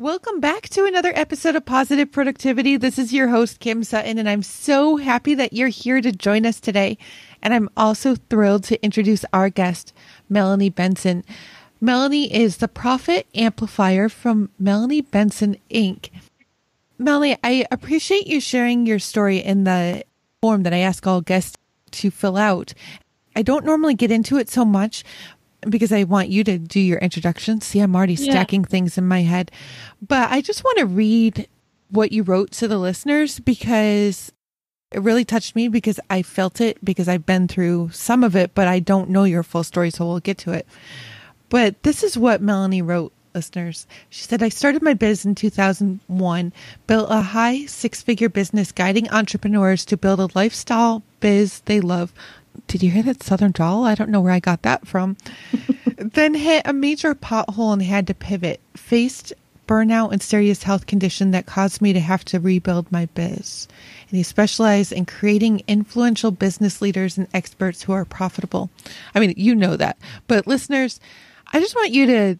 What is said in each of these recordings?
Welcome back to another episode of Positive Productivity. This is your host, Kim Sutton, and I'm so happy that you're here to join us today. And I'm also thrilled to introduce our guest, Melanie Benson. Melanie is the profit amplifier from Melanie Benson Inc. Melanie, I appreciate you sharing your story in the form that I ask all guests to fill out. I don't normally get into it so much, because I want you to do your introduction. See, I'm already Yeah. stacking things in my head. But I just want to read what you wrote to the listeners because it really touched me because I felt it because I've been through some of it, but I don't know your full story, so we'll get to it. But this is what Melanie wrote, listeners. She said, I started my biz in 2001, built a high six figure business guiding entrepreneurs to build a lifestyle biz they love. Did you hear that southern drawl? I don't know where I got that from. then hit a major pothole and had to pivot. Faced burnout and serious health condition that caused me to have to rebuild my biz. And he specialized in creating influential business leaders and experts who are profitable. I mean, you know that. But listeners, I just want you to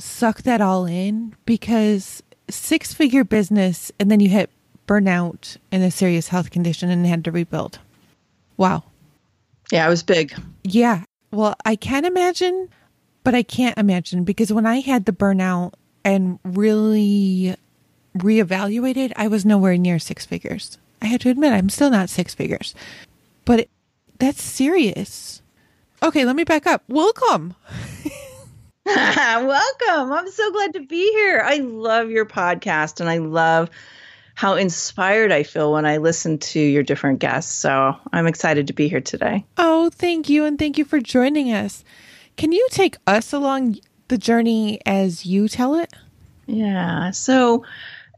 suck that all in because six figure business and then you hit burnout and a serious health condition and had to rebuild. Wow. Yeah, it was big. Yeah. Well, I can imagine, but I can't imagine because when I had the burnout and really reevaluated, I was nowhere near six figures. I had to admit, I'm still not six figures, but it, that's serious. Okay, let me back up. Welcome. Welcome. I'm so glad to be here. I love your podcast and I love how inspired I feel when I listen to your different guests. So I'm excited to be here today. Oh, thank you. And thank you for joining us. Can you take us along the journey as you tell it? Yeah. So,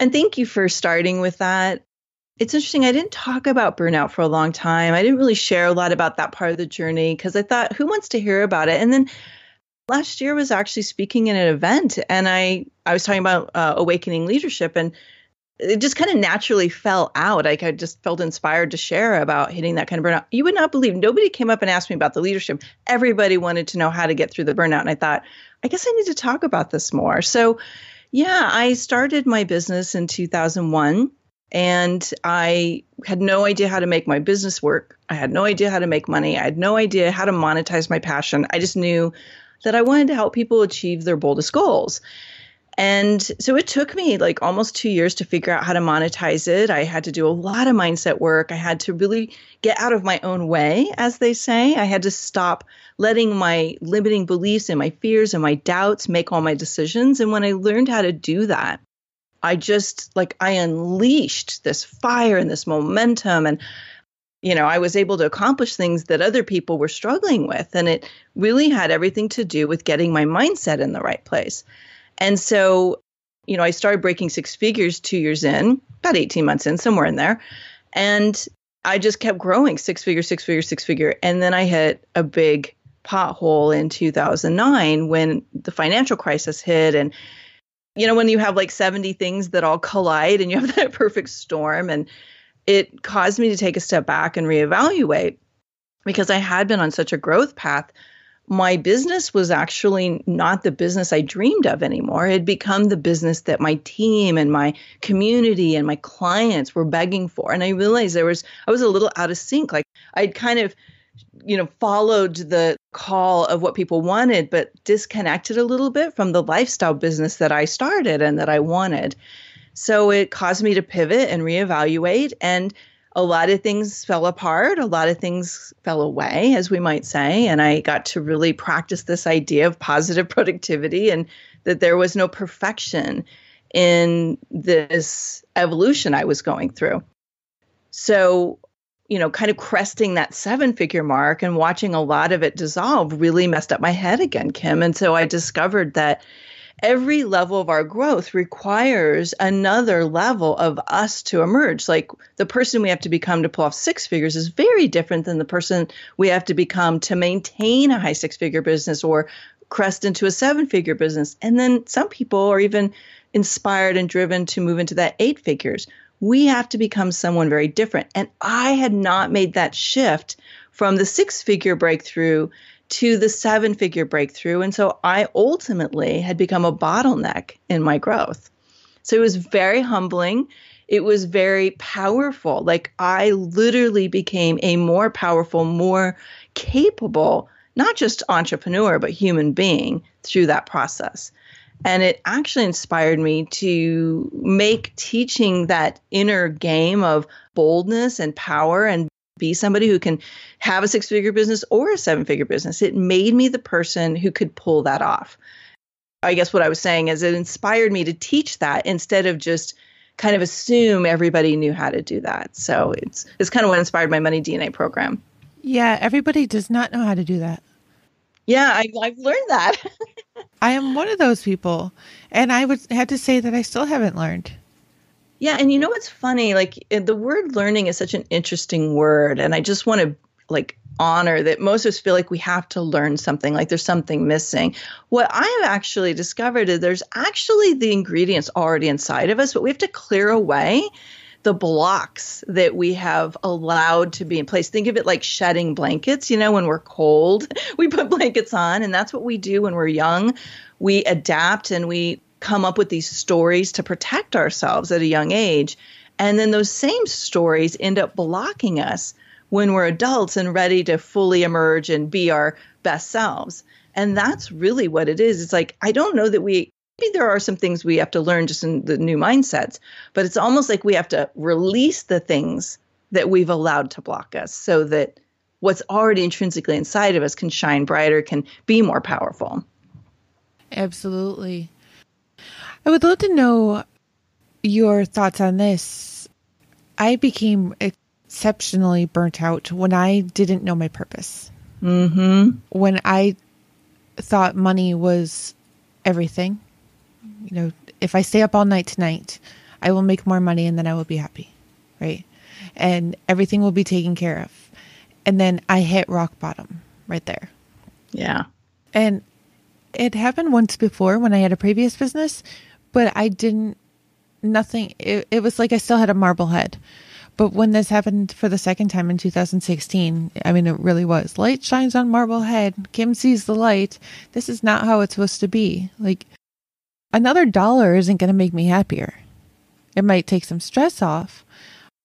and thank you for starting with that. It's interesting. I didn't talk about burnout for a long time. I didn't really share a lot about that part of the journey because I thought, who wants to hear about it? And then last year was actually speaking in an event, and I I was talking about uh, awakening leadership, and it just kind of naturally fell out. Like I just felt inspired to share about hitting that kind of burnout. You would not believe nobody came up and asked me about the leadership. Everybody wanted to know how to get through the burnout, and I thought, I guess I need to talk about this more. So yeah, I started my business in 2001 and I had no idea how to make my business work. I had no idea how to make money. I had no idea how to monetize my passion. I just knew that I wanted to help people achieve their boldest goals. And so it took me like almost two years to figure out how to monetize it. I had to do a lot of mindset work. I had to really get out of my own way, as they say. I had to stop letting my limiting beliefs and my fears and my doubts make all my decisions. And when I learned how to do that, I just like I unleashed this fire and this momentum and you know, I was able to accomplish things that other people were struggling with and it really had everything to do with getting my mindset in the right place. And so, you know, I started breaking six figures 2 years in, about 18 months in, somewhere in there. And I just kept growing six figure, six figure, six figure. And then I hit a big pothole in 2009 when the financial crisis hit and you know when you have like 70 things that all collide and you have that perfect storm and it caused me to take a step back and reevaluate because I had been on such a growth path my business was actually not the business I dreamed of anymore. It had become the business that my team and my community and my clients were begging for. And I realized there was, I was a little out of sync. Like I'd kind of, you know, followed the call of what people wanted, but disconnected a little bit from the lifestyle business that I started and that I wanted. So it caused me to pivot and reevaluate. And a lot of things fell apart, a lot of things fell away, as we might say. And I got to really practice this idea of positive productivity and that there was no perfection in this evolution I was going through. So, you know, kind of cresting that seven figure mark and watching a lot of it dissolve really messed up my head again, Kim. And so I discovered that every level of our growth requires another level of us to emerge. Like the person we have to become to pull off six figures is very different than the person we have to become to maintain a high six figure business or crest into a seven figure business. And then some people are even inspired and driven to move into that eight figures. We have to become someone very different. And I had not made that shift from the six figure breakthrough to the seven figure breakthrough. And so I ultimately had become a bottleneck in my growth. So it was very humbling. It was very powerful. Like I literally became a more powerful, more capable, not just entrepreneur, but human being through that process. And it actually inspired me to make teaching that inner game of boldness and power and be somebody who can have a six figure business or a seven figure business. It made me the person who could pull that off. I guess what I was saying is it inspired me to teach that instead of just kind of assume everybody knew how to do that. So it's it's kind of what inspired my Money DNA program. Yeah, everybody does not know how to do that. Yeah, I, I've learned that. I am one of those people, and I would have to say that I still haven't learned. Yeah, and you know what's funny? Like eh, the word learning is such an interesting word, and I just want to like honor that most of us feel like we have to learn something, like there's something missing. What I have actually discovered is there's actually the ingredients already inside of us, but we have to clear away the blocks that we have allowed to be in place. Think of it like shedding blankets. You know, when we're cold, we put blankets on, and that's what we do when we're young. We adapt and we come up with these stories to protect ourselves at a young age. And then those same stories end up blocking us when we're adults and ready to fully emerge and be our best selves. And that's really what it is. It's like, I don't know that we, maybe there are some things we have to learn just in the new mindsets, but it's almost like we have to release the things that we've allowed to block us so that what's already intrinsically inside of us can shine brighter, can be more powerful. Absolutely. I would love to know your thoughts on this. I became exceptionally burnt out when I didn't know my purpose. Mm-hmm. When I thought money was everything. You know, if I stay up all night tonight, I will make more money and then I will be happy. Right. And everything will be taken care of. And then I hit rock bottom right there. Yeah. And it happened once before when I had a previous business but I didn't, nothing, it, it was like I still had a marble head. But when this happened for the second time in 2016, I mean, it really was. Light shines on marble head. Kim sees the light. This is not how it's supposed to be. Like, another dollar isn't going to make me happier. It might take some stress off,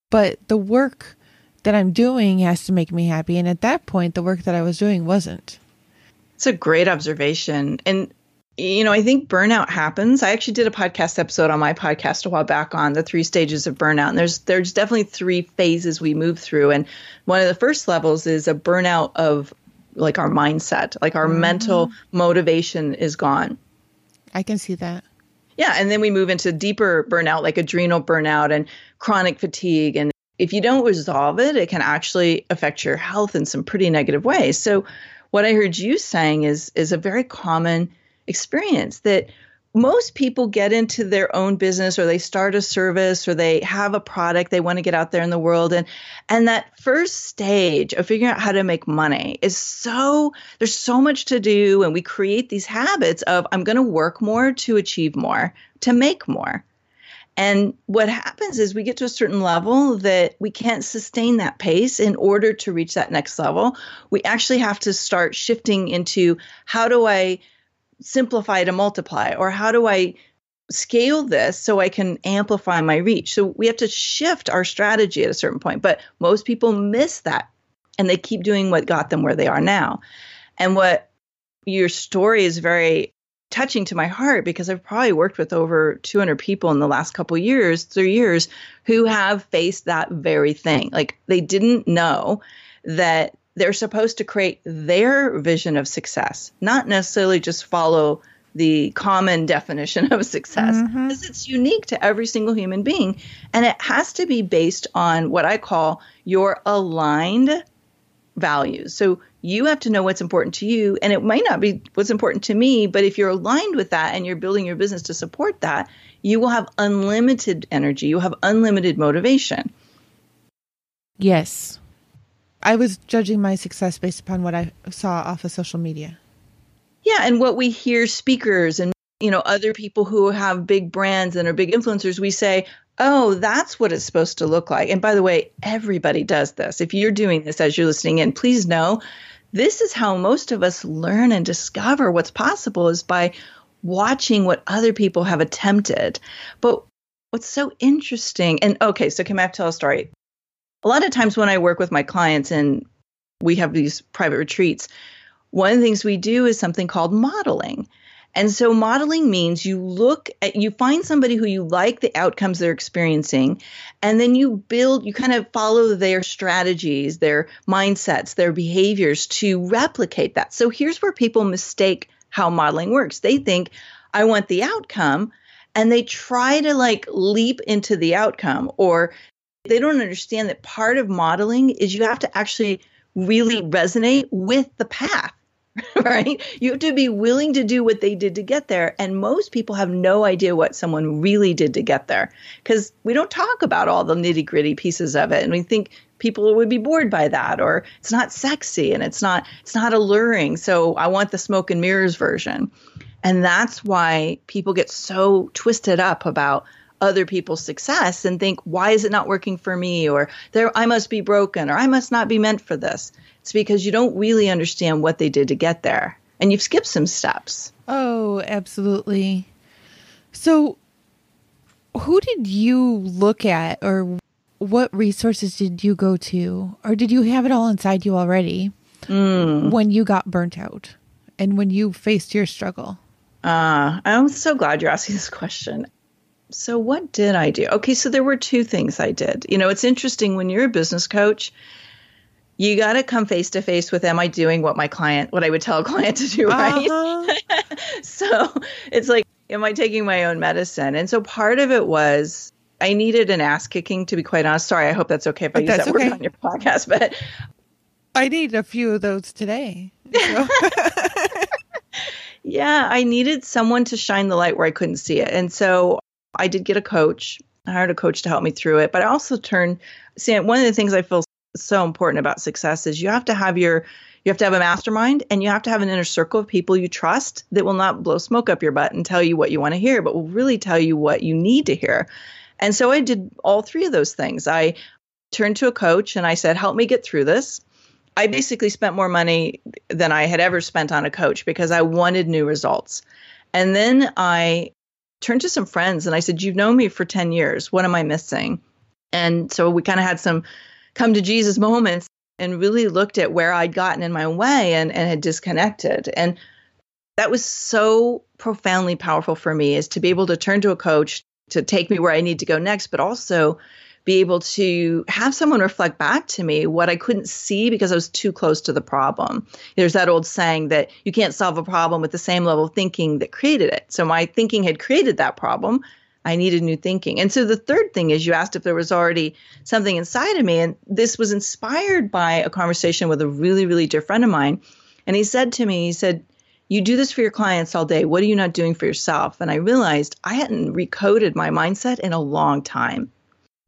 but the work that I'm doing has to make me happy. And at that point, the work that I was doing wasn't. It's a great observation. And you know, I think burnout happens. I actually did a podcast episode on my podcast a while back on the three stages of burnout. And there's there's definitely three phases we move through. And one of the first levels is a burnout of like our mindset, like our mm-hmm. mental motivation is gone. I can see that. Yeah, and then we move into deeper burnout like adrenal burnout and chronic fatigue and if you don't resolve it, it can actually affect your health in some pretty negative ways. So what I heard you saying is is a very common experience that most people get into their own business or they start a service or they have a product they want to get out there in the world. And and that first stage of figuring out how to make money is so there's so much to do and we create these habits of I'm going to work more to achieve more to make more and what happens is we get to a certain level that we can't sustain that pace in order to reach that next level we actually have to start shifting into how do I simplify to multiply? Or how do I scale this so I can amplify my reach? So we have to shift our strategy at a certain point. But most people miss that and they keep doing what got them where they are now. And what your story is very touching to my heart because I've probably worked with over 200 people in the last couple years, three years, who have faced that very thing. Like they didn't know that they're supposed to create their vision of success, not necessarily just follow the common definition of success mm-hmm. because it's unique to every single human being. And it has to be based on what I call your aligned values. So you have to know what's important to you, and it might not be what's important to me, but if you're aligned with that and you're building your business to support that, you will have unlimited energy, you'll have unlimited motivation. Yes. I was judging my success based upon what I saw off of social media. Yeah, and what we hear speakers and you know other people who have big brands and are big influencers, we say, "Oh, that's what it's supposed to look like." And by the way, everybody does this. If you're doing this as you're listening in, please know this is how most of us learn and discover what's possible is by watching what other people have attempted. But what's so interesting, and okay, so can I tell a story? A lot of times when I work with my clients and we have these private retreats, one of the things we do is something called modeling. And so modeling means you look at you find somebody who you like the outcomes they're experiencing and then you build you kind of follow their strategies, their mindsets, their behaviors to replicate that. So here's where people mistake how modeling works. They think I want the outcome and they try to like leap into the outcome or they don't understand that part of modeling is you have to actually really resonate with the path right? You have to be willing to do what they did to get there. And most people have no idea what someone really did to get there because we don't talk about all the nitty gritty pieces of it. And we think people would be bored by that or it's not sexy and it's not it's not alluring. So I want the smoke and mirrors version. And that's why people get so twisted up about other people's success and think, why is it not working for me? Or there, I must be broken, or I must not be meant for this. It's because you don't really understand what they did to get there. And you've skipped some steps. Oh, absolutely. So, who did you look at, or what resources did you go to, or did you have it all inside you already mm. when you got burnt out and when you faced your struggle? Uh, I'm so glad you're asking this question. So, what did I do? Okay, so there were two things I did. You know, it's interesting when you're a business coach, you got to come face to face with am I doing what my client, what I would tell a client to do, right? Uh-huh. so, it's like, am I taking my own medicine? And so, part of it was I needed an ass kicking, to be quite honest. Sorry, I hope that's okay if I use that okay. word on your podcast, but I need a few of those today. So. yeah, I needed someone to shine the light where I couldn't see it. And so I did get a coach. I hired a coach to help me through it, but I also turned. See, one of the things I feel so important about success is you have to have your you have to have a mastermind and you have to have an inner circle of people you trust that will not blow smoke up your butt and tell you what you want to hear, but will really tell you what you need to hear. And so I did all three of those things. I turned to a coach and I said, "Help me get through this." I basically spent more money than I had ever spent on a coach because I wanted new results. And then I turned to some friends and I said, You've known me for 10 years. What am I missing? And so we kind of had some come to Jesus moments and really looked at where I'd gotten in my way and, and had disconnected. And that was so profoundly powerful for me is to be able to turn to a coach to take me where I need to go next, but also be able to have someone reflect back to me what I couldn't see because I was too close to the problem. There's that old saying that you can't solve a problem with the same level of thinking that created it. So my thinking had created that problem. I needed new thinking. And so the third thing is you asked if there was already something inside of me. And this was inspired by a conversation with a really, really dear friend of mine. And he said to me, he said, You do this for your clients all day. What are you not doing for yourself? And I realized I hadn't recoded my mindset in a long time.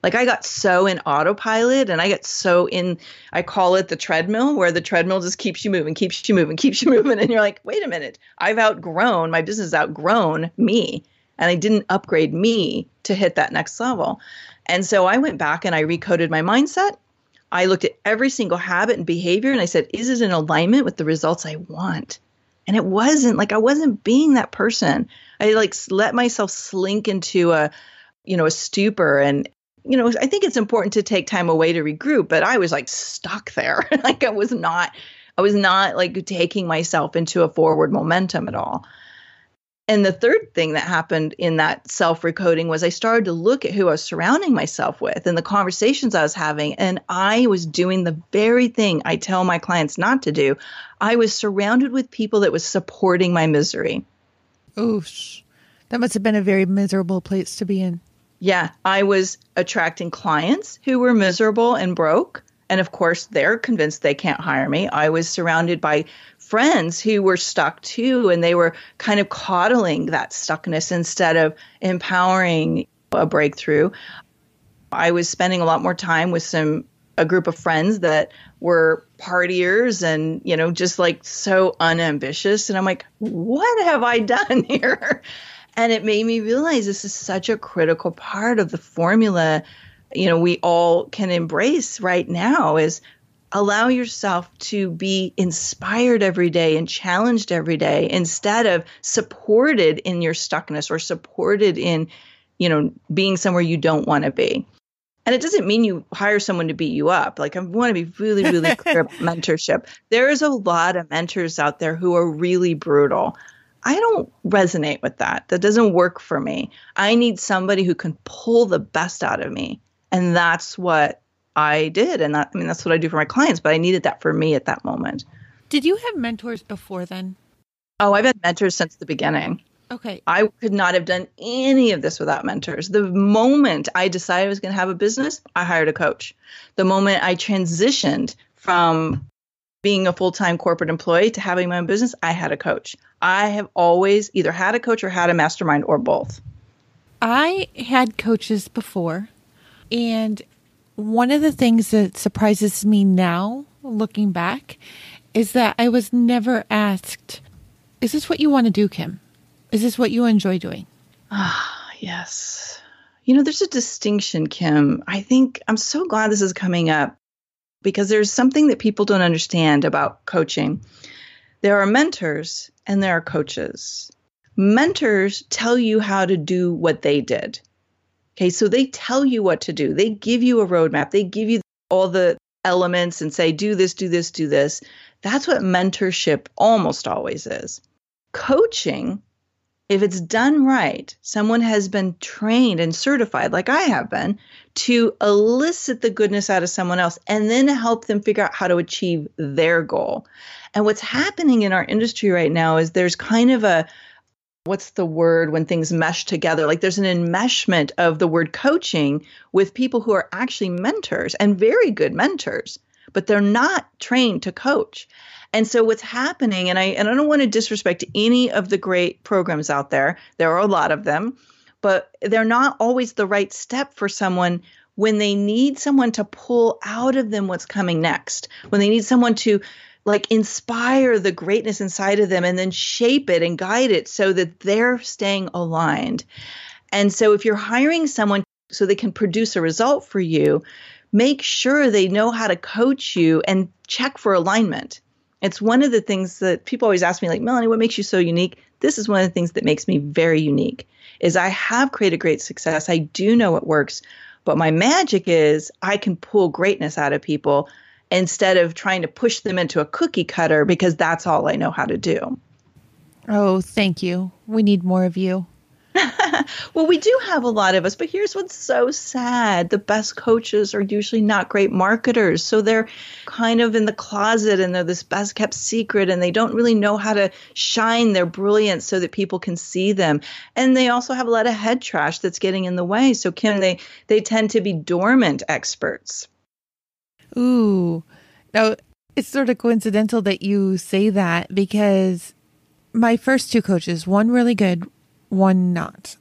Like I got so in autopilot and I get so in, I call it the treadmill, where the treadmill just keeps you moving, keeps you moving, keeps you moving. And you're like, wait a minute, I've outgrown, my business outgrown me. And I didn't upgrade me to hit that next level. And so I went back and I recoded my mindset. I looked at every single habit and behavior and I said, is it in alignment with the results I want? And it wasn't like I wasn't being that person. I like let myself slink into a, you know, a stupor and you know, I think it's important to take time away to regroup, but I was like stuck there. like I was not, I was not like taking myself into a forward momentum at all. And the third thing that happened in that self recoding was I started to look at who I was surrounding myself with and the conversations I was having. And I was doing the very thing I tell my clients not to do. I was surrounded with people that was supporting my misery. Oosh. That must have been a very miserable place to be in. Yeah, I was attracting clients who were miserable and broke, And of course, they're convinced they can't hire me. I was surrounded by friends who were stuck too, and they were kind of coddling that stuckness instead of empowering a breakthrough. I was spending a lot more time with some a group of friends that were partiers and you know just like so unambitious and i'm like what have i done here and it made me realize this is such a critical part of the formula you know we all can embrace right now is allow yourself to be inspired every day and challenged every day instead of supported in your stuckness or supported in you know being somewhere you don't want to be and it doesn't mean you hire someone to beat you up. Like I want to be really, really clear about mentorship. There is a lot of mentors out there who are really brutal. I don't resonate with that. That doesn't work for me. I need somebody who can pull the best out of me. And that's what I did. And that, I mean, that's what I do for my clients, but I needed that for me at that moment. Did you have mentors before then? Oh, I've had mentors since the beginning. Okay. I could not have done any of this without mentors. The moment I decided I was going to have a business, I hired a coach. The moment I transitioned from being a full time corporate employee to having my own business, I had a coach. I have always either had a coach or had a mastermind or both. I had coaches before, and one of the things that surprises me now, looking back, is that I was never asked, Is this what you want to do, Kim? Is this what you enjoy doing? Ah, yes. You know, there's a distinction, Kim. I think I'm so glad this is coming up because there's something that people don't understand about coaching. There are mentors and there are coaches. Mentors tell you how to do what they did. Okay, so they tell you what to do. They give you a roadmap. They give you all the elements and say, do this, do this, do this. That's what mentorship almost always is. Coaching if it's done right, someone has been trained and certified, like I have been, to elicit the goodness out of someone else and then help them figure out how to achieve their goal. And what's happening in our industry right now is there's kind of a what's the word when things mesh together? Like there's an enmeshment of the word coaching with people who are actually mentors and very good mentors, but they're not trained to coach. And so what's happening, and I and I don't want to disrespect any of the great programs out there. There are a lot of them, but they're not always the right step for someone when they need someone to pull out of them what's coming next. When they need someone to like inspire the greatness inside of them and then shape it and guide it so that they're staying aligned. And so if you're hiring someone so they can produce a result for you, make sure they know how to coach you and check for alignment. It's one of the things that people always ask me, like, Melanie, what makes you so unique? This is one of the things that makes me very unique. Is I have created great success. I do know it works, but my magic is I can pull greatness out of people instead of trying to push them into a cookie cutter because that's all I know how to do. Oh, thank you. We need more of you. well, we do have a lot of us, but here's what's so sad. The best coaches are usually not great marketers. So they're kind of in the closet and they're this best kept secret and they don't really know how to shine their brilliance so that people can see them. And they also have a lot of head trash that's getting in the way. So Kim, they they tend to be dormant experts. Ooh. Now, it's sort of coincidental that you say that because my first two coaches, one really good, one not.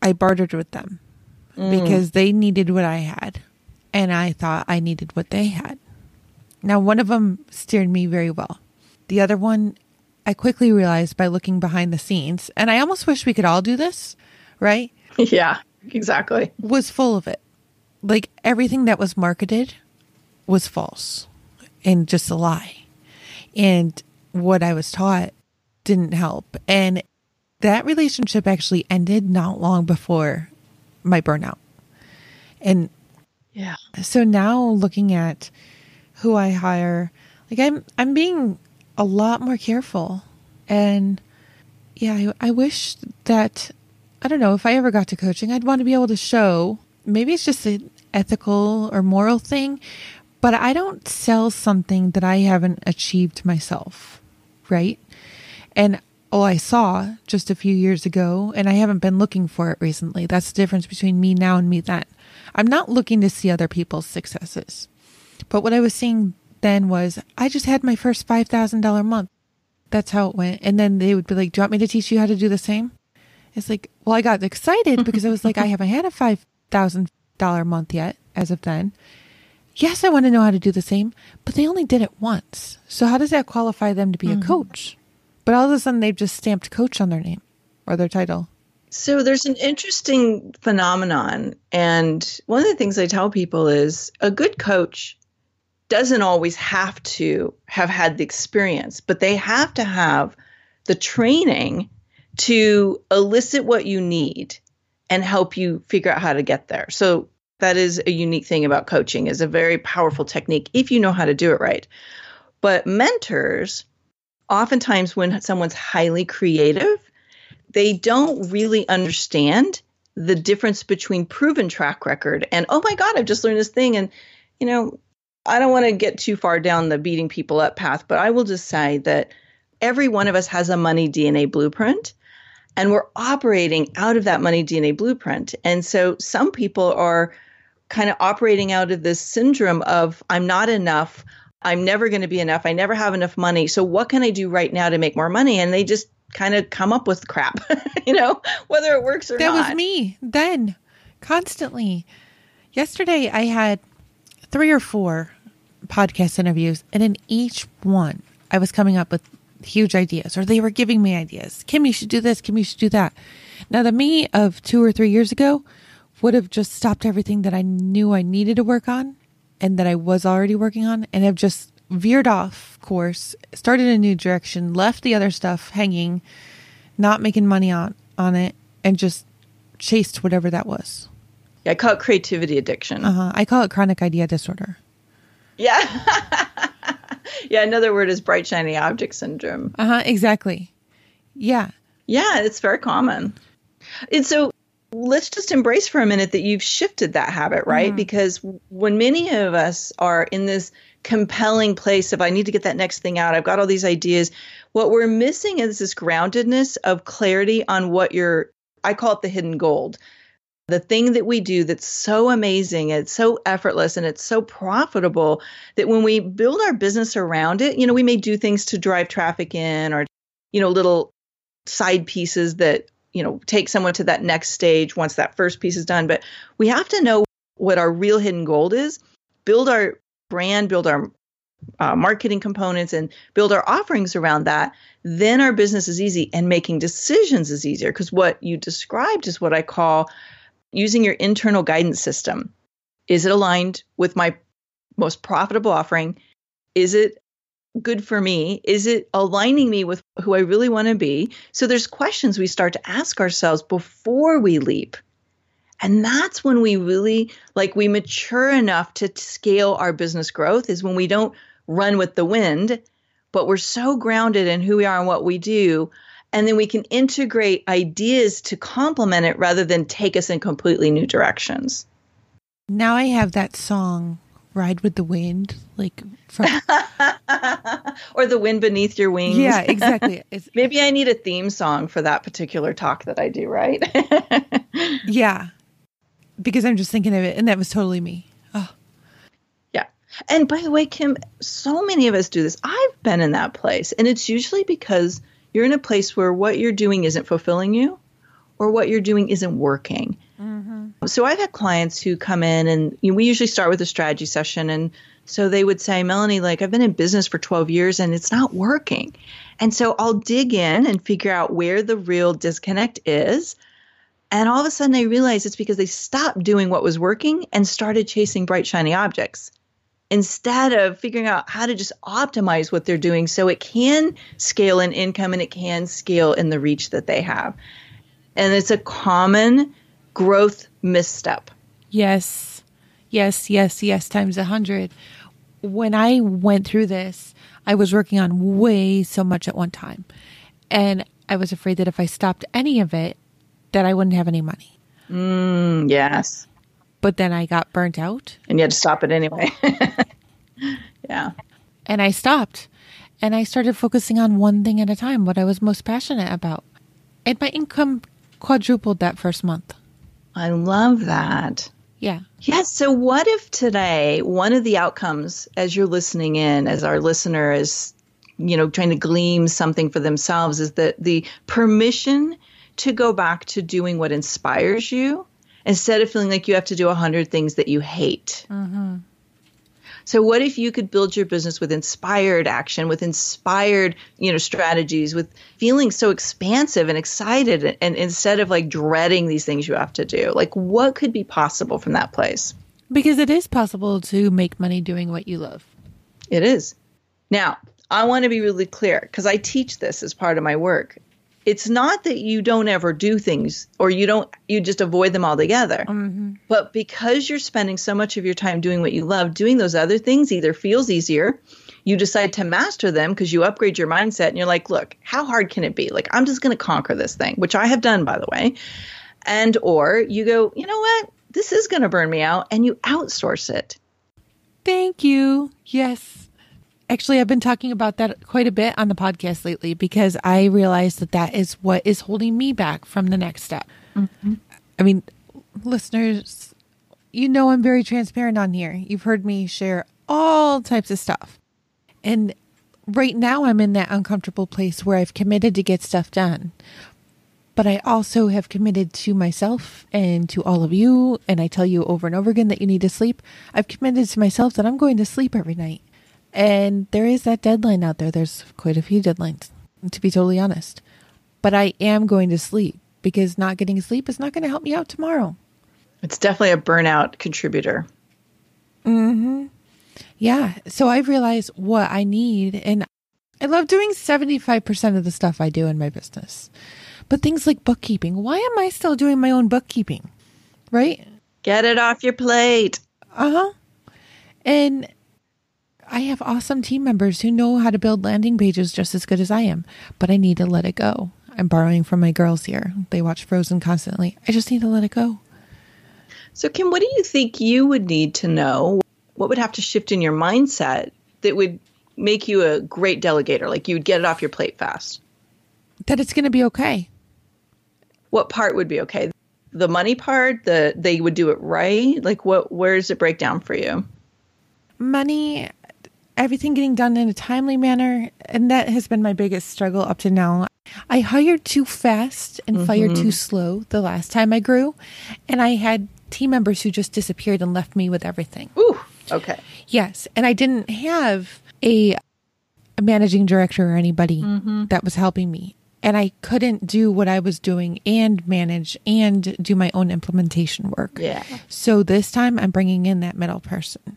I bartered with them mm. because they needed what I had, and I thought I needed what they had. Now, one of them steered me very well. The other one, I quickly realized by looking behind the scenes, and I almost wish we could all do this, right? Yeah, exactly. Was full of it. Like everything that was marketed was false and just a lie. And what I was taught didn't help. And that relationship actually ended not long before my burnout. And yeah. So now looking at who I hire, like I'm I'm being a lot more careful. And yeah, I, I wish that I don't know, if I ever got to coaching, I'd want to be able to show maybe it's just an ethical or moral thing, but I don't sell something that I haven't achieved myself, right? And I saw just a few years ago, and I haven't been looking for it recently. That's the difference between me now and me then. I'm not looking to see other people's successes. But what I was seeing then was I just had my first $5,000 month. That's how it went. And then they would be like, Do you want me to teach you how to do the same? It's like, well, I got excited because I was like, I haven't had a $5,000 month yet as of then. Yes, I want to know how to do the same, but they only did it once. So how does that qualify them to be mm-hmm. a coach? But all of a sudden they've just stamped coach on their name or their title. So there's an interesting phenomenon. And one of the things I tell people is a good coach doesn't always have to have had the experience, but they have to have the training to elicit what you need and help you figure out how to get there. So that is a unique thing about coaching is a very powerful technique if you know how to do it right. But mentors oftentimes when someone's highly creative, they don't really understand the difference between proven track record and oh my god, I've just learned this thing and you know, I don't want to get too far down the beating people up path, but I will just say that every one of us has a money DNA blueprint and we're operating out of that money DNA blueprint. And so some people are kind of operating out of this syndrome of I'm not enough, I'm never going to be enough, I never have enough money. So what can I do right now to make more money? And they just kind of come up with crap, you know, whether it works or that not. That was me then, constantly. Yesterday I had three or four podcast interviews, and in each one, I was coming up with huge ideas, or they were giving me ideas. Kim, you should do this. Kim, you should do that. Now, the me of two or three years ago would have just stopped everything that I knew I needed to work on and that I was already working on and have just veered off course, started a new direction, left the other stuff hanging, not making money on, on it, and just chased whatever that was. Yeah, I call it creativity addiction. Uh-huh. I call it chronic idea disorder. Yeah. yeah, another word is bright shiny object syndrome. Uh-huh, exactly. Yeah. Yeah, it's very common. And so let's just embrace for a minute that you've shifted that habit, right? Mm-hmm. Because when many of us are in this compelling place of I need to get that next thing out, I've got all these ideas, what we're missing is this groundedness of clarity on what you're I call it the hidden gold the thing that we do that's so amazing, it's so effortless and it's so profitable that when we build our business around it, you know, we may do things to drive traffic in or, you know, little side pieces that, you know, take someone to that next stage once that first piece is done. But we have to know what our real hidden gold is, build our brand, build our uh, marketing components and build our offerings around that, then our business is easy and making decisions is easier. Because what you described is what I call using your internal guidance system. Is it aligned with my most profitable offering? Is it good for me? Is it aligning me with who I really want to be? So there's questions we start to ask ourselves before we leap. And that's when we really like we mature enough to scale our business growth is when we don't run with the wind, but we're so grounded in who we are and what we do and then we can integrate ideas to complement it rather than take us in completely new directions. Now I have that song ride with the wind like from or the wind beneath your wings. Yeah exactly. Maybe i need a theme song for that particular talk that i do right? Yeah. Because i'm just thinking of it and that was totally me. Oh. Yeah. And by the way kim so many of us do this. I've been in that place and it's usually because you're in a place where what you're doing isn't fulfilling you or what you're doing isn't working. Mm-hmm. So I've had clients who come in and you know, we usually start with a strategy session. And so they would say, Melanie, like I've been in business for 12 years and it's not working. And so I'll dig in and figure out where the real disconnect is. And all of a sudden they realize it's because they stopped doing what was working and started chasing bright, shiny objects instead of figuring out how to just optimize what they're doing so it can scale in income and it can scale in the reach that they have. And it's a common growth misstep. Yes. Yes, yes, yes, times a hundred. When I went through this, I was working on way so much at one time. And I was afraid that if I stopped any of it, that I wouldn't have any money. Mm, yes but then I got burnt out. And you had to stop it anyway. yeah. And I stopped and I started focusing on one thing at a time, what I was most passionate about. And my income quadrupled that first month. I love that. Yeah. Yes. So, what if today one of the outcomes, as you're listening in, as our listener is, you know, trying to glean something for themselves, is that the permission to go back to doing what inspires you instead of feeling like you have to do a hundred things that you hate. Mm-hmm. So what if you could build your business with inspired action, with inspired, you know, strategies, with feeling so expansive and excited and, and instead of like dreading these things you have to do? Like what could be possible from that place? Because it is possible to make money doing what you love. It is. Now, I want to be really clear because I teach this as part of my work it's not that you don't ever do things or you don't you just avoid them altogether. Mm-hmm. but because you're spending so much of your time doing what you love doing those other things either feels easier you decide to master them because you upgrade your mindset and you're like look how hard can it be? Like i'm just going to conquer this thing which i have done by the way. And or you go you know what? This is going to burn me out and you outsource it. Thank you. Yes Actually, I've been talking about that quite a bit on the podcast lately because I realized that that is what is holding me back from the next step. Mm-hmm. I mean, listeners, you know I'm very transparent on here. You've heard me share all types of stuff. And right now I'm in that uncomfortable place where I've committed to get stuff done. But I also have committed to myself and to all of you. And I tell you over and over again that you need to sleep. I've committed to myself that I'm going to sleep every night. And there is that deadline out there. There's quite a few deadlines, to be totally honest. But I am going to sleep because not getting sleep is not going to help me out tomorrow. It's definitely a burnout contributor. Mhm. Yeah, so I've realized what I need and I love doing 75% of the stuff I do in my business. But things like bookkeeping, why am I still doing my own bookkeeping? Right? Get it off your plate. Uh-huh. And I have awesome team members who know how to build landing pages just as good as I am, but I need to let it go. I'm borrowing from my girls here. They watch Frozen constantly. I just need to let it go. So, Kim, what do you think you would need to know? What would have to shift in your mindset that would make you a great delegator? Like you'd get it off your plate fast? That it's going to be okay. What part would be okay? The money part, the they would do it right? Like what where does it break down for you? Money everything getting done in a timely manner. And that has been my biggest struggle up to now. I hired too fast and mm-hmm. fired too slow the last time I grew. And I had team members who just disappeared and left me with everything. Ooh, okay. Yes. And I didn't have a, a managing director or anybody mm-hmm. that was helping me. And I couldn't do what I was doing and manage and do my own implementation work. Yeah. So this time I'm bringing in that middle person.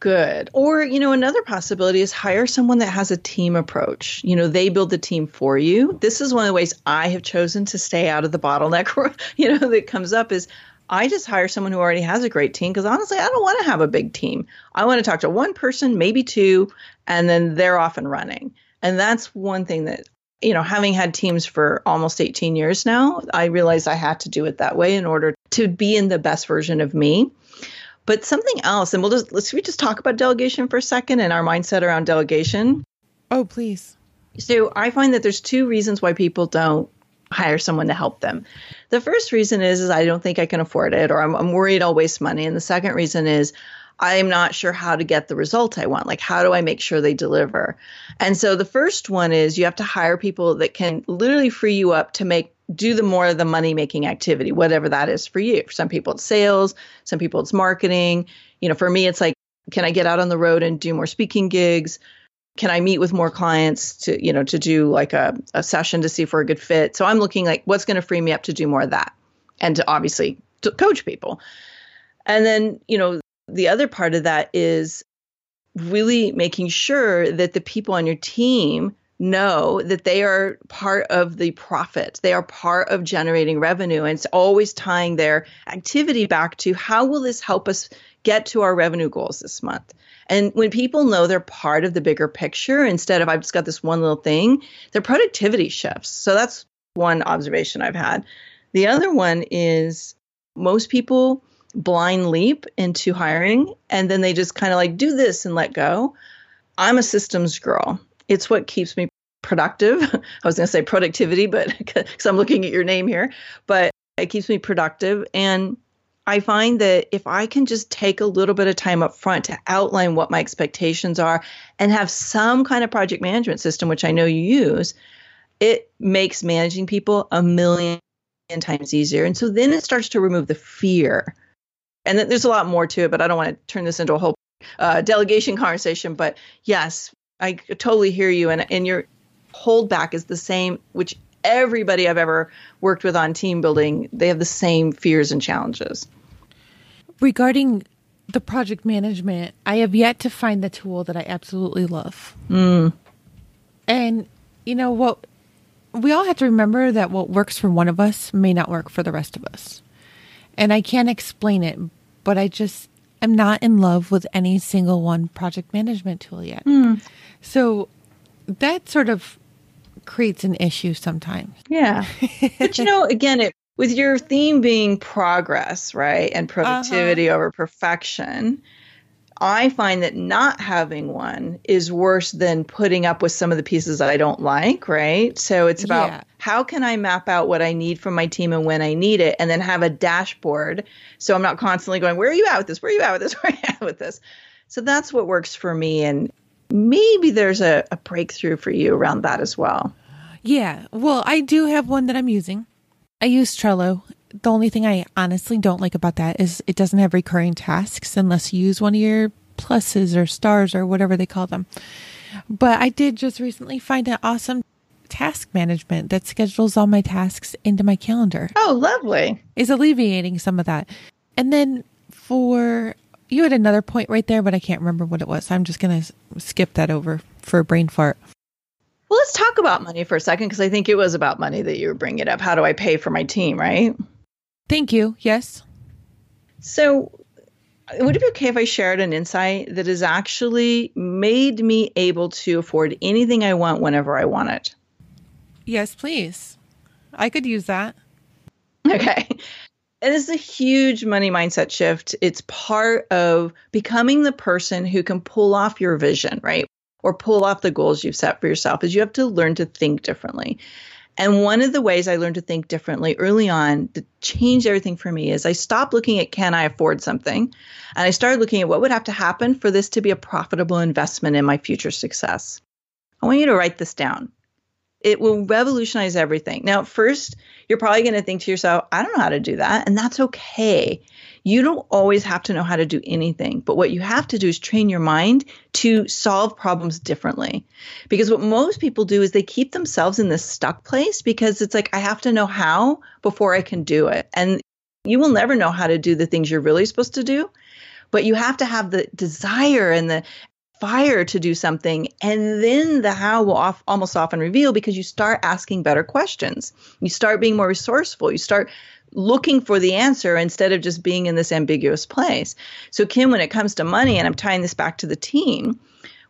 Good. Or, you know, another possibility is hire someone that has a team approach. You know, they build the team for you. This is one of the ways I have chosen to stay out of the bottleneck, you know, that comes up is I just hire someone who already has a great team because honestly, I don't want to have a big team. I want to talk to one person, maybe two, and then they're off and running. And that's one thing that, you know, having had teams for almost 18 years now, I realized I had to do it that way in order to be in the best version of me. But something else, and we'll just let's we just talk about delegation for a second and our mindset around delegation. Oh, please. So I find that there's two reasons why people don't hire someone to help them. The first reason is, is I don't think I can afford it, or I'm, I'm worried I'll waste money. And the second reason is I'm not sure how to get the result I want. Like, how do I make sure they deliver? And so the first one is you have to hire people that can literally free you up to make do the more of the money making activity, whatever that is for you. For some people, it's sales. Some people, it's marketing. You know, for me, it's like, can I get out on the road and do more speaking gigs? Can I meet with more clients to, you know, to do like a, a session to see if we're a good fit? So I'm looking like what's going to free me up to do more of that and to obviously to coach people. And then, you know, the other part of that is really making sure that the people on your team know that they are part of the profit. They are part of generating revenue. And it's always tying their activity back to how will this help us get to our revenue goals this month? And when people know they're part of the bigger picture, instead of I've just got this one little thing, their productivity shifts. So that's one observation I've had. The other one is most people blind leap into hiring and then they just kind of like do this and let go. I'm a systems girl. It's what keeps me productive. I was going to say productivity, but because I'm looking at your name here, but it keeps me productive. And I find that if I can just take a little bit of time up front to outline what my expectations are and have some kind of project management system, which I know you use, it makes managing people a million times easier. And so then it starts to remove the fear. And then there's a lot more to it, but I don't want to turn this into a whole uh, delegation conversation. But yes, I totally hear you. And, and your holdback is the same, which everybody I've ever worked with on team building, they have the same fears and challenges. Regarding the project management, I have yet to find the tool that I absolutely love. Mm. And you know what? We all have to remember that what works for one of us may not work for the rest of us. And I can't explain it, but I just am not in love with any single one project management tool yet. Mm. So that sort of creates an issue sometimes. Yeah. but you know, again, it with your theme being progress, right? And productivity uh-huh. over perfection, I find that not having one is worse than putting up with some of the pieces that I don't like, right? So it's about yeah. how can I map out what I need from my team and when I need it, and then have a dashboard so I'm not constantly going, Where are you at with this? Where are you at with this? Where are you at with this? So that's what works for me. And maybe there's a, a breakthrough for you around that as well. Yeah. Well, I do have one that I'm using. I use Trello. The only thing I honestly don't like about that is it doesn't have recurring tasks unless you use one of your pluses or stars or whatever they call them. But I did just recently find an awesome task management that schedules all my tasks into my calendar. Oh, lovely. Is alleviating some of that. And then for you had another point right there, but I can't remember what it was. I'm just going to skip that over for a brain fart. Well, let's talk about money for a second because I think it was about money that you were bringing up. How do I pay for my team, right? Thank you. Yes. So, would it be okay if I shared an insight that has actually made me able to afford anything I want whenever I want it? Yes, please. I could use that. Okay. And is a huge money mindset shift. It's part of becoming the person who can pull off your vision, right? or pull off the goals you've set for yourself is you have to learn to think differently. And one of the ways I learned to think differently early on that changed everything for me is I stopped looking at can I afford something and I started looking at what would have to happen for this to be a profitable investment in my future success. I want you to write this down. It will revolutionize everything. Now, first, you're probably going to think to yourself, I don't know how to do that. And that's okay. You don't always have to know how to do anything, but what you have to do is train your mind to solve problems differently. Because what most people do is they keep themselves in this stuck place because it's like, I have to know how before I can do it. And you will never know how to do the things you're really supposed to do, but you have to have the desire and the fire to do something and then the how will off, almost often reveal because you start asking better questions you start being more resourceful you start looking for the answer instead of just being in this ambiguous place. So, Kim, when it comes to money, and I'm tying this back to the team,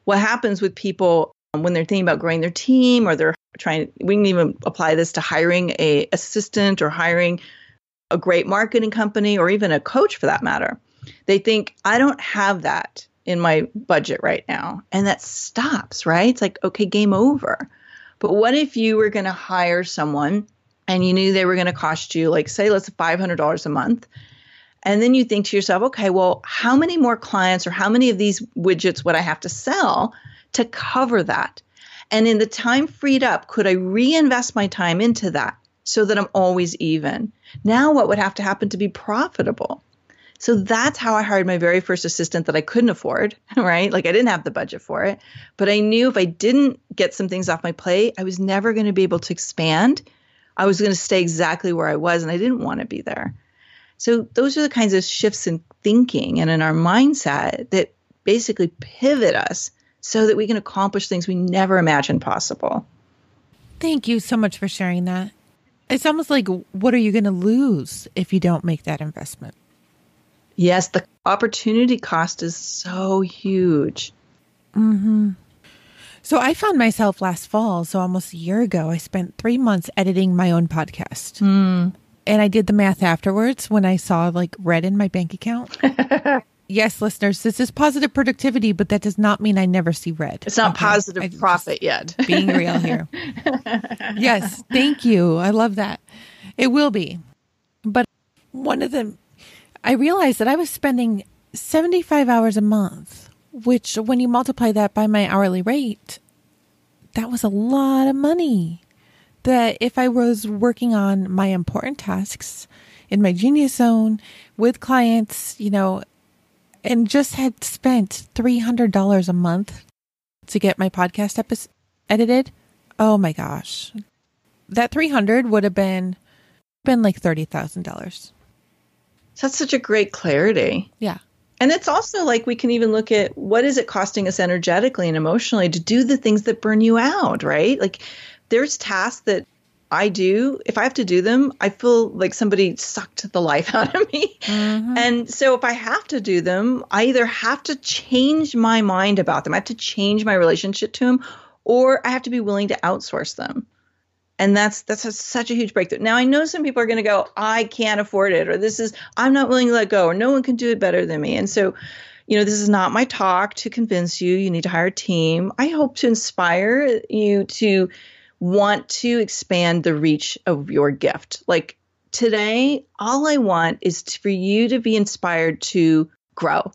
what happens with people um, when they're thinking about growing their team or they're trying, we can even apply this to hiring a assistant or hiring a great marketing company or even a coach for that matter. They think, I don't have that in my budget right now. And that stops, right? It's like, okay, game over. But what if you were going to hire someone and you knew they were going to cost you, like, say, let's $500 a month. And then you think to yourself, okay, well, how many more clients or how many of these widgets would I have to sell to cover that? And in the time freed up, could I reinvest my time into that so that I'm always even? Now, what would have to happen to be profitable? So that's how I hired my very first assistant that I couldn't afford, right? Like I didn't have the budget for it. But I knew if I didn't get some things off my plate, I was never going to be able to expand I was going to stay exactly where I was and I didn't want to be there. So those are the kinds of shifts in thinking and in our mindset that basically pivot us so that we can accomplish things we never imagined possible. Thank you so much for sharing that. It's almost like what are you going to lose if you don't make that investment? Yes, the opportunity cost is so huge. Mhm. So I found myself last fall, so almost a year ago, I spent three months editing my own podcast. Mm. And I did the math afterwards when I saw like red in my bank account. yes, listeners, this is positive productivity, but that does not mean I never see red. It's not okay? positive I, profit yet. being real here. yes, thank you. I love that. It will be. But one of the I realized that I was spending 75 hours a month, which when you multiply that by my hourly rate, that was a lot of money. That if I was working on my important tasks in my genius zone with clients, you know, and just had spent $300 a month to get my podcast episode edited, oh my gosh. That 300 would have been been like $30,000. That's such a great clarity. Yeah. And it's also like we can even look at what is it costing us energetically and emotionally to do the things that burn you out, right? Like there's tasks that I do. If I have to do them, I feel like somebody sucked the life out of me. Mm-hmm. And so if I have to do them, I either have to change my mind about them, I have to change my relationship to them, or I have to be willing to outsource them and that's that's a, such a huge breakthrough. Now i know some people are going to go i can't afford it or this is i'm not willing to let go or no one can do it better than me. And so you know this is not my talk to convince you you need to hire a team. I hope to inspire you to want to expand the reach of your gift. Like today all i want is to, for you to be inspired to grow.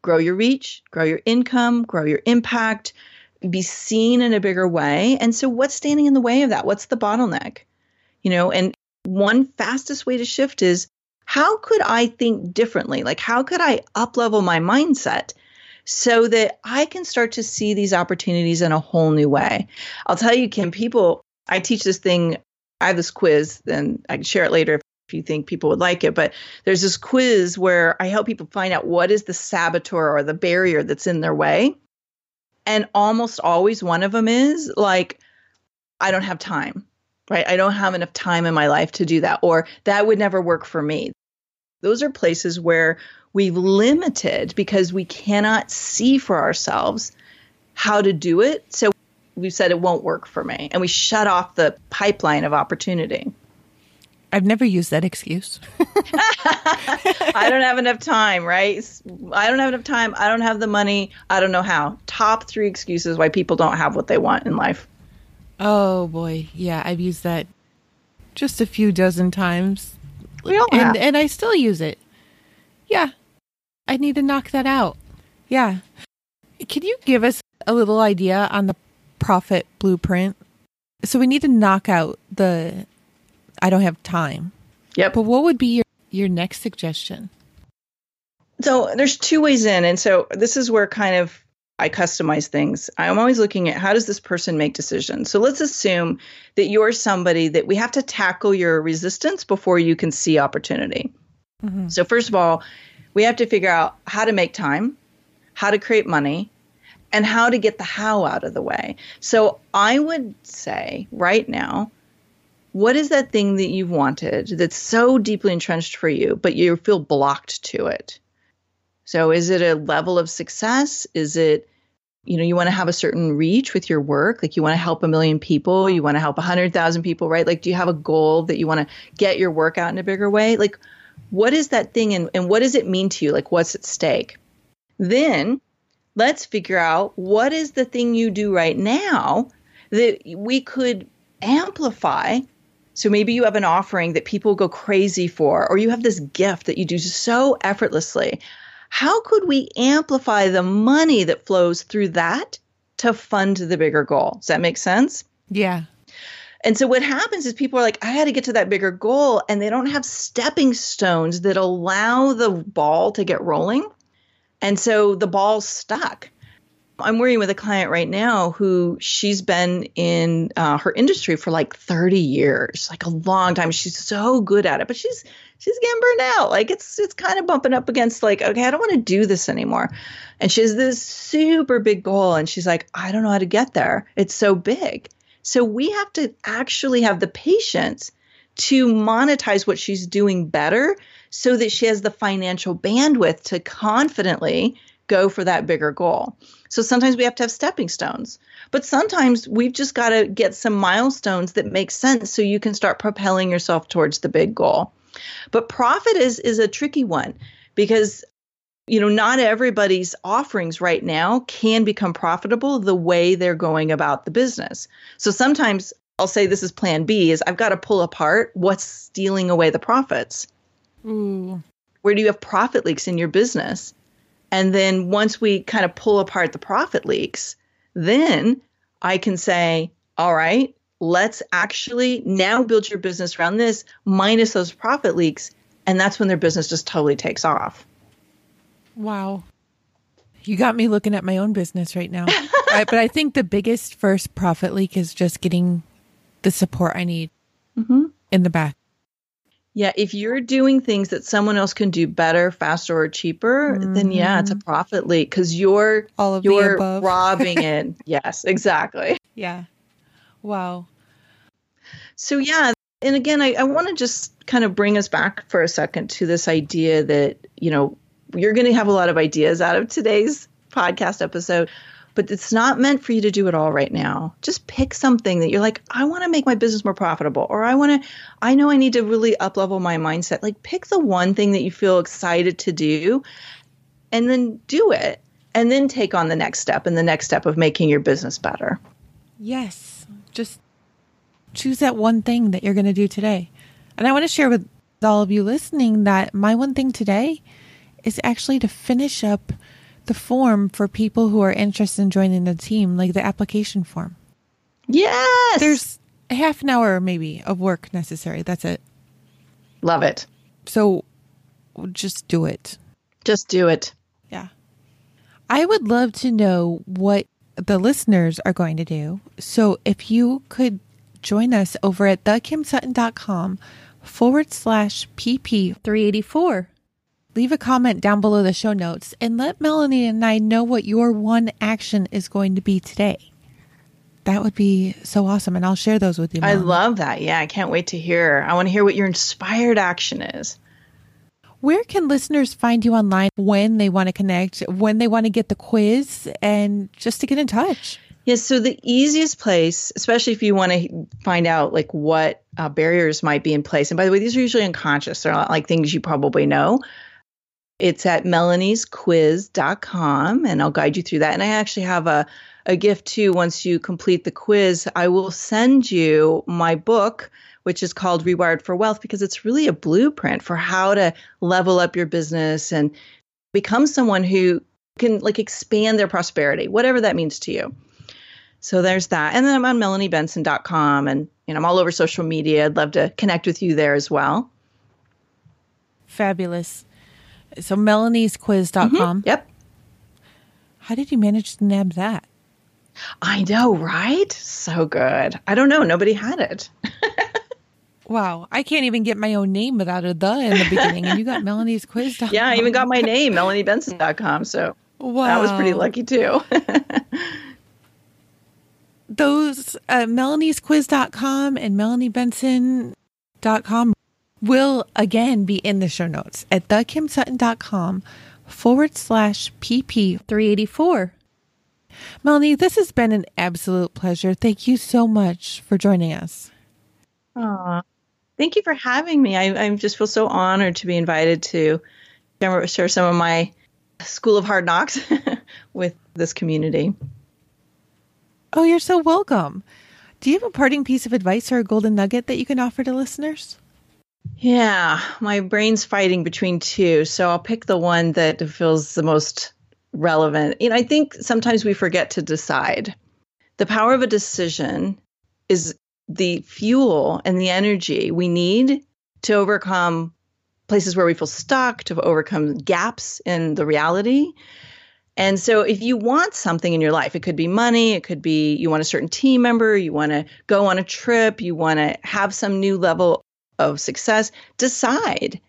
Grow your reach grow your income grow your impact be seen in a bigger way. And so, what's standing in the way of that? What's the bottleneck? You know, and one fastest way to shift is how could I think differently? Like, how could I up level my mindset so that I can start to see these opportunities in a whole new way? I'll tell you, Kim, people, I teach this thing, I have this quiz, and I can share it later if if you think people would like it. But there's this quiz where I help people find out what is the saboteur or the barrier that's in their way. And almost always one of them is like, I don't have time, right? I don't have enough time in my life to do that, or that would never work for me. Those are places where we've limited because we cannot see for ourselves how to do it. So we've said it won't work for me, and we shut off the pipeline of opportunity. I've never used that excuse. I don't have enough time, right? I don't have enough time. I don't have the money. I don't know how. Top three excuses why people don't have what they want in life. Oh boy, yeah, I've used that just a few dozen times. We all and, have. and I still use it. Yeah, I need to knock that out. Yeah, can you give us a little idea on the profit blueprint? So we need to knock out the I don't have time. Yep. But what would be your, your next suggestion? So there's two ways in. And so this is where kind of I customize things. I'm always looking at how does this person make decisions. So let's assume that you're somebody that we have to tackle your resistance before you can see opportunity. Mm-hmm. So first of all, we have to figure out how to make time, how to create money, and how to get the how out of the way. So I would say right now, what is that thing that you've wanted that's so deeply entrenched for you, but you feel blocked to it? So is it a level of success? Is it, you know, you want to have a certain reach with your work? Like you want to help a million people, you want to help a hundred thousand people, right? Like, do you have a goal that you want to get your work out in a bigger way? Like, what is that thing and, and what does it mean to you? Like, what's at stake? Then let's figure out what is the thing you do right now that we could amplify so maybe you have an offering that people go crazy for, or you have this gift that you do so effortlessly. How could we amplify the money that flows through that to fund the bigger goal? Does that make sense? Yeah. And so what happens is people are like, I had to get to that bigger goal, and they don't have stepping stones that allow the ball to get rolling. And so the ball's stuck. I'm working with a client right now who she's been in uh, her industry for like 30 years, like a long time. She's so good at it, but she's she's getting burned out. Like it's it's kind of bumping up against like, okay, I don't want to do this anymore. And she has this super big goal, and she's like, I don't know how to get there. It's so big. So we have to actually have the patience to monetize what she's doing better so that she has the financial bandwidth to confidently go for that bigger goal. So sometimes we have to have stepping stones. But sometimes we've just got to get some milestones that make sense so you can start propelling yourself towards the big goal. But profit is is a tricky one because you know not everybody's offerings right now can become profitable the way they're going about the business. So sometimes I'll say this is plan B is I've got to pull apart what's stealing away the profits. Ooh. Where do you have profit leaks in your business? And then once we kind of pull apart the profit leaks, then I can say, all right, let's actually now build your business around this minus those profit leaks. And that's when their business just totally takes off. Wow. You got me looking at my own business right now. I, but I think the biggest first profit leak is just getting the support I need mm-hmm. in the back. Yeah, if you're doing things that someone else can do better, faster, or cheaper, mm-hmm. then yeah, it's a mm-hmm. profit leak because you're all of you're robbing it. yes, exactly. Yeah. Wow. So yeah, and again, I, I want to just kind of bring us back for a second to this idea that you know you're going to have a lot of ideas out of today's podcast episode, but it's not meant for you to do it all right now. Just pick something that you're like, I want to make my business more profitable, or I want to, I know I need to really up level my mindset. Like, pick the one thing that you feel excited to do and then do it. And then take on the next step and the next step of making your business better. Yes. Just choose that one thing that you're going to do today. And I want to share with all of you listening that my one thing today is actually to finish up the form for people who are interested in joining the team, like the application form. Yes. There's half an hour maybe of work necessary. That's it. Love it. So just do it. Just do it. Yeah. I would love to know what the listeners are going to do. So if you could join us over at thekimsutton.com forward slash PP384 leave a comment down below the show notes and let Melanie and I know what your one action is going to be today. That would be so awesome. And I'll share those with you. Melanie. I love that. Yeah, I can't wait to hear. I want to hear what your inspired action is. Where can listeners find you online when they want to connect, when they want to get the quiz, and just to get in touch? Yes, so the easiest place, especially if you want to find out like what uh, barriers might be in place, and by the way, these are usually unconscious. They're not like things you probably know. It's at melaniesquiz.com and I'll guide you through that. And I actually have a, a gift too. Once you complete the quiz, I will send you my book, which is called Rewired for Wealth, because it's really a blueprint for how to level up your business and become someone who can like expand their prosperity, whatever that means to you. So there's that. And then I'm on melaniebenson.com and you know, I'm all over social media. I'd love to connect with you there as well. Fabulous. So melaniesquiz.com. Mm-hmm. Yep. How did you manage to nab that? I know, right? So good. I don't know. Nobody had it. wow. I can't even get my own name without a the in the beginning. And you got Melanie's melaniesquiz.com. Yeah, I even got my name, melaniebenson.com. So wow. that was pretty lucky too. Those uh, melaniesquiz.com and melaniebenson.com will again be in the show notes at thekimsutton.com forward slash PP384. Melanie, this has been an absolute pleasure. Thank you so much for joining us. Aw, thank you for having me. I, I just feel so honored to be invited to share some of my School of Hard Knocks with this community. Oh, you're so welcome. Do you have a parting piece of advice or a golden nugget that you can offer to listeners? Yeah, my brain's fighting between two, so I'll pick the one that feels the most relevant. You know, I think sometimes we forget to decide. The power of a decision is the fuel and the energy we need to overcome places where we feel stuck, to overcome gaps in the reality. And so, if you want something in your life, it could be money, it could be you want a certain team member, you want to go on a trip, you want to have some new level of success, decide.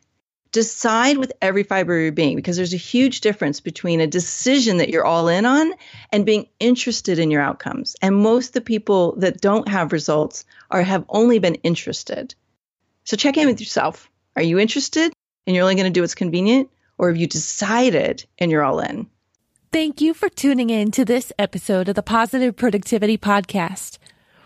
Decide with every fiber of your being because there's a huge difference between a decision that you're all in on and being interested in your outcomes. And most of the people that don't have results are have only been interested. So check in with yourself. Are you interested and you're only going to do what's convenient? Or have you decided and you're all in? Thank you for tuning in to this episode of the Positive Productivity Podcast.